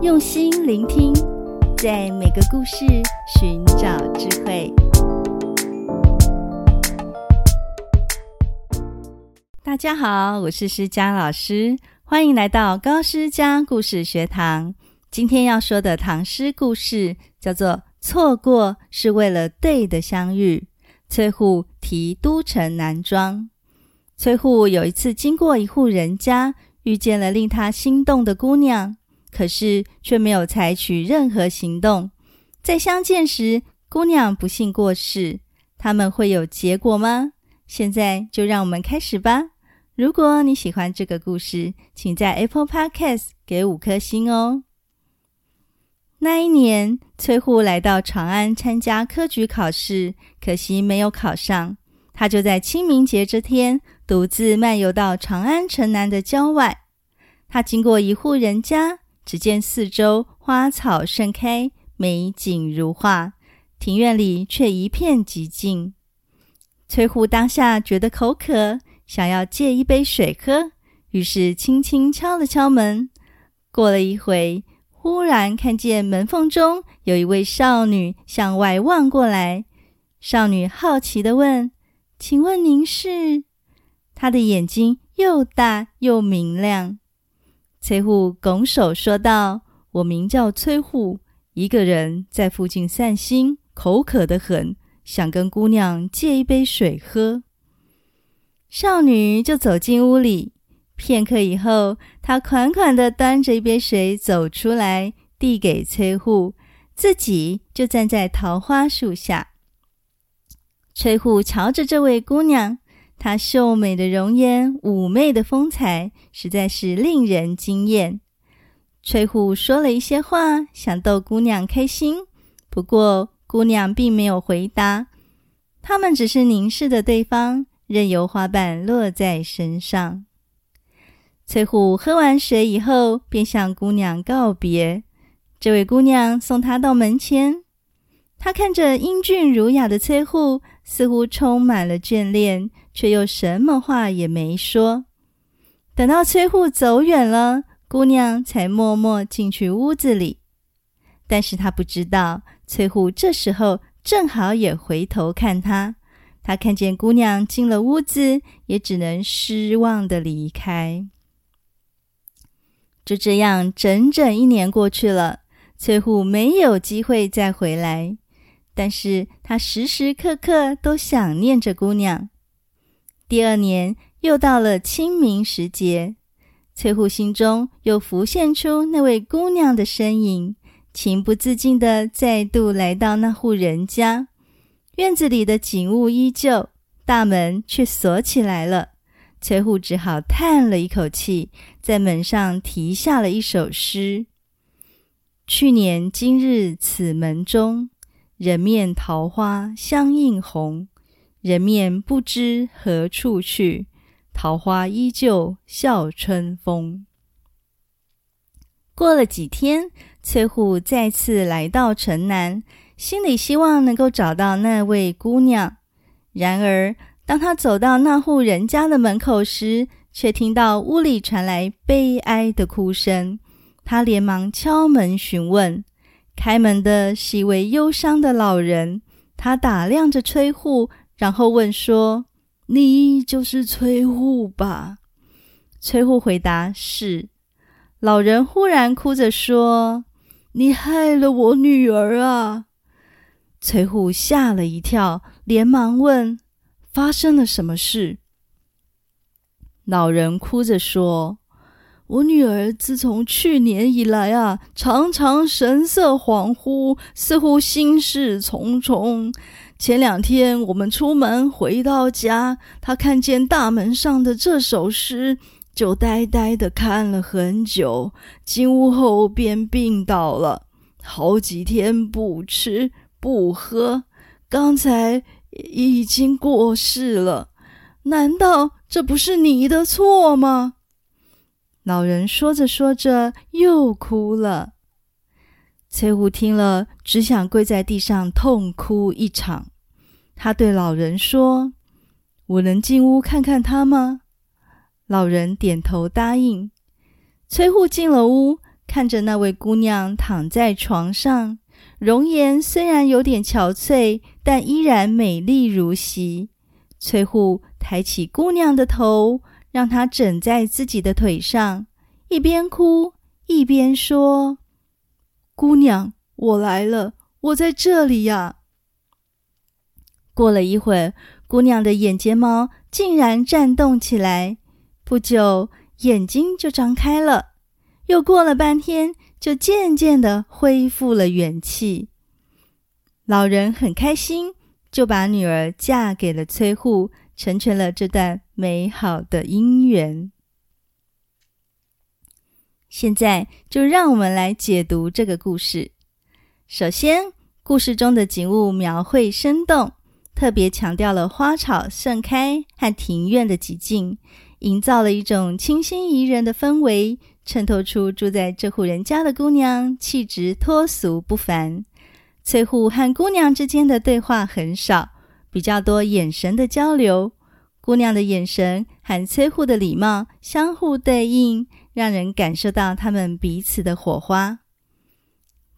用心聆听，在每个故事寻找智慧。大家好，我是诗佳老师，欢迎来到高诗佳故事学堂。今天要说的唐诗故事叫做《错过是为了对的相遇》。崔护题都城南庄。崔护有一次经过一户人家，遇见了令他心动的姑娘。可是却没有采取任何行动。在相见时，姑娘不幸过世。他们会有结果吗？现在就让我们开始吧。如果你喜欢这个故事，请在 Apple Podcast 给五颗星哦。那一年，崔护来到长安参加科举考试，可惜没有考上。他就在清明节这天，独自漫游到长安城南的郊外。他经过一户人家。只见四周花草盛开，美景如画，庭院里却一片寂静。崔护当下觉得口渴，想要借一杯水喝，于是轻轻敲了敲门。过了一会，忽然看见门缝中有一位少女向外望过来。少女好奇地问：“请问您是？”她的眼睛又大又明亮。崔护拱手说道：“我名叫崔护，一个人在附近散心，口渴得很，想跟姑娘借一杯水喝。”少女就走进屋里。片刻以后，她款款地端着一杯水走出来，递给崔护，自己就站在桃花树下。崔护瞧着这位姑娘。她秀美的容颜，妩媚的风采，实在是令人惊艳。崔护说了一些话，想逗姑娘开心，不过姑娘并没有回答。他们只是凝视着对方，任由花瓣落在身上。崔护喝完水以后，便向姑娘告别。这位姑娘送他到门前，他看着英俊儒雅的崔护，似乎充满了眷恋。却又什么话也没说。等到崔护走远了，姑娘才默默进去屋子里。但是她不知道，崔护这时候正好也回头看她。他看见姑娘进了屋子，也只能失望的离开。就这样，整整一年过去了，崔护没有机会再回来。但是他时时刻刻都想念着姑娘。第二年又到了清明时节，崔护心中又浮现出那位姑娘的身影，情不自禁地再度来到那户人家。院子里的景物依旧，大门却锁起来了。崔护只好叹了一口气，在门上题下了一首诗：“去年今日此门中，人面桃花相映红。”人面不知何处去，桃花依旧笑春风。过了几天，崔护再次来到城南，心里希望能够找到那位姑娘。然而，当他走到那户人家的门口时，却听到屋里传来悲哀的哭声。他连忙敲门询问，开门的是一位忧伤的老人。他打量着崔护。然后问说：“你就是崔护吧？”崔护回答：“是。”老人忽然哭着说：“你害了我女儿啊！”崔护吓了一跳，连忙问：“发生了什么事？”老人哭着说：“我女儿自从去年以来啊，常常神色恍惚，似乎心事重重。”前两天我们出门回到家，她看见大门上的这首诗，就呆呆的看了很久。进屋后便病倒了，好几天不吃不喝，刚才已经过世了。难道这不是你的错吗？老人说着说着又哭了。崔护听了，只想跪在地上痛哭一场。他对老人说：“我能进屋看看他吗？”老人点头答应。崔护进了屋，看着那位姑娘躺在床上，容颜虽然有点憔悴，但依然美丽如昔。崔护抬起姑娘的头，让她枕在自己的腿上，一边哭一边说：“姑娘，我来了，我在这里呀。”过了一会儿，姑娘的眼睫毛竟然颤动起来，不久眼睛就张开了。又过了半天，就渐渐地恢复了元气。老人很开心。就把女儿嫁给了崔护，成全了这段美好的姻缘。现在就让我们来解读这个故事。首先，故事中的景物描绘生动，特别强调了花草盛开和庭院的寂静，营造了一种清新宜人的氛围，衬托出住在这户人家的姑娘气质脱俗不凡。崔护和姑娘之间的对话很少，比较多眼神的交流。姑娘的眼神和崔护的礼貌相互对应，让人感受到他们彼此的火花。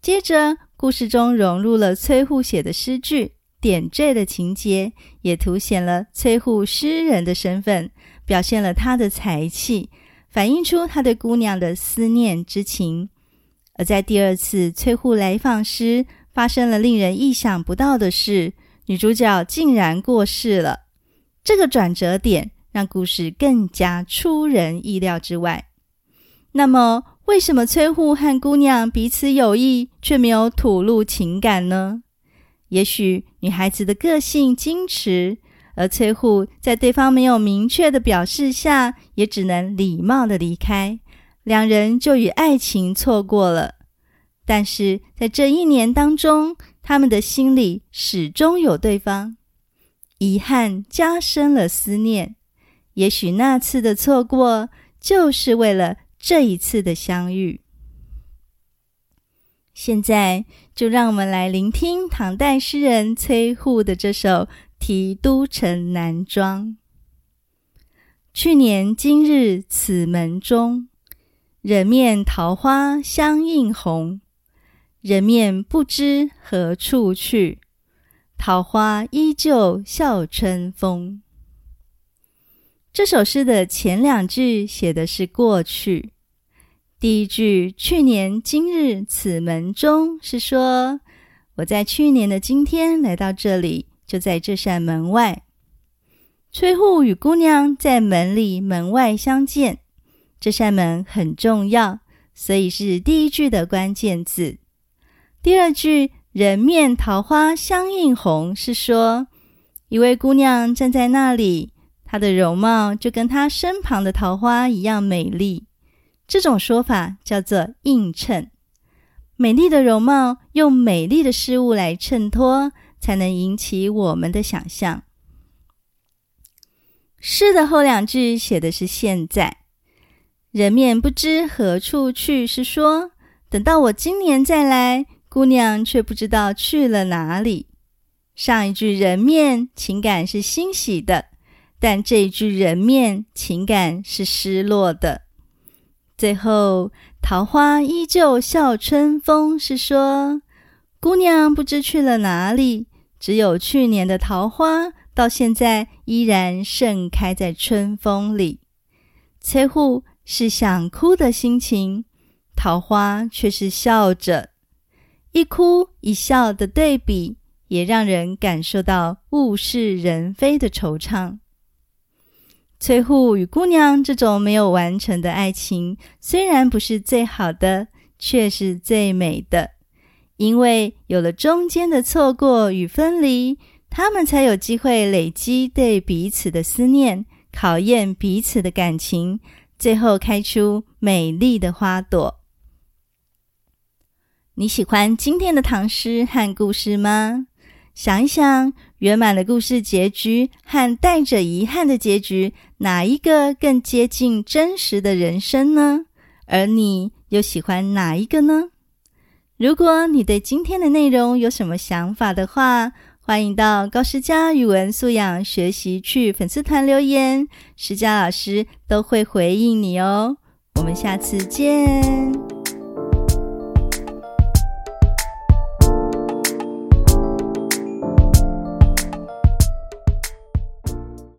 接着，故事中融入了崔护写的诗句，点缀的情节，也凸显了崔护诗人的身份，表现了他的才气，反映出他对姑娘的思念之情。而在第二次崔护来访时，发生了令人意想不到的事，女主角竟然过世了。这个转折点让故事更加出人意料之外。那么，为什么崔护和姑娘彼此有意，却没有吐露情感呢？也许女孩子的个性矜持，而崔护在对方没有明确的表示下，也只能礼貌的离开，两人就与爱情错过了。但是在这一年当中，他们的心里始终有对方，遗憾加深了思念。也许那次的错过，就是为了这一次的相遇。现在就让我们来聆听唐代诗人崔护的这首《题都城南庄》：去年今日此门中，人面桃花相映红。人面不知何处去，桃花依旧笑春风。这首诗的前两句写的是过去，第一句“去年今日此门中”是说我在去年的今天来到这里，就在这扇门外。崔护与姑娘在门里门外相见，这扇门很重要，所以是第一句的关键字。第二句“人面桃花相映红”是说，一位姑娘站在那里，她的容貌就跟她身旁的桃花一样美丽。这种说法叫做映衬。美丽的容貌用美丽的事物来衬托，才能引起我们的想象。诗的后两句写的是现在，“人面不知何处去”是说，等到我今年再来。姑娘却不知道去了哪里。上一句人面情感是欣喜的，但这一句人面情感是失落的。最后，桃花依旧笑春风是说，姑娘不知去了哪里，只有去年的桃花到现在依然盛开在春风里。崔护是想哭的心情，桃花却是笑着。一哭一笑的对比，也让人感受到物是人非的惆怅。崔护与姑娘这种没有完成的爱情，虽然不是最好的，却是最美的。因为有了中间的错过与分离，他们才有机会累积对彼此的思念，考验彼此的感情，最后开出美丽的花朵。你喜欢今天的唐诗和故事吗？想一想，圆满的故事结局和带着遗憾的结局，哪一个更接近真实的人生呢？而你又喜欢哪一个呢？如果你对今天的内容有什么想法的话，欢迎到高诗佳语文素养学习去粉丝团留言，诗佳老师都会回应你哦。我们下次见。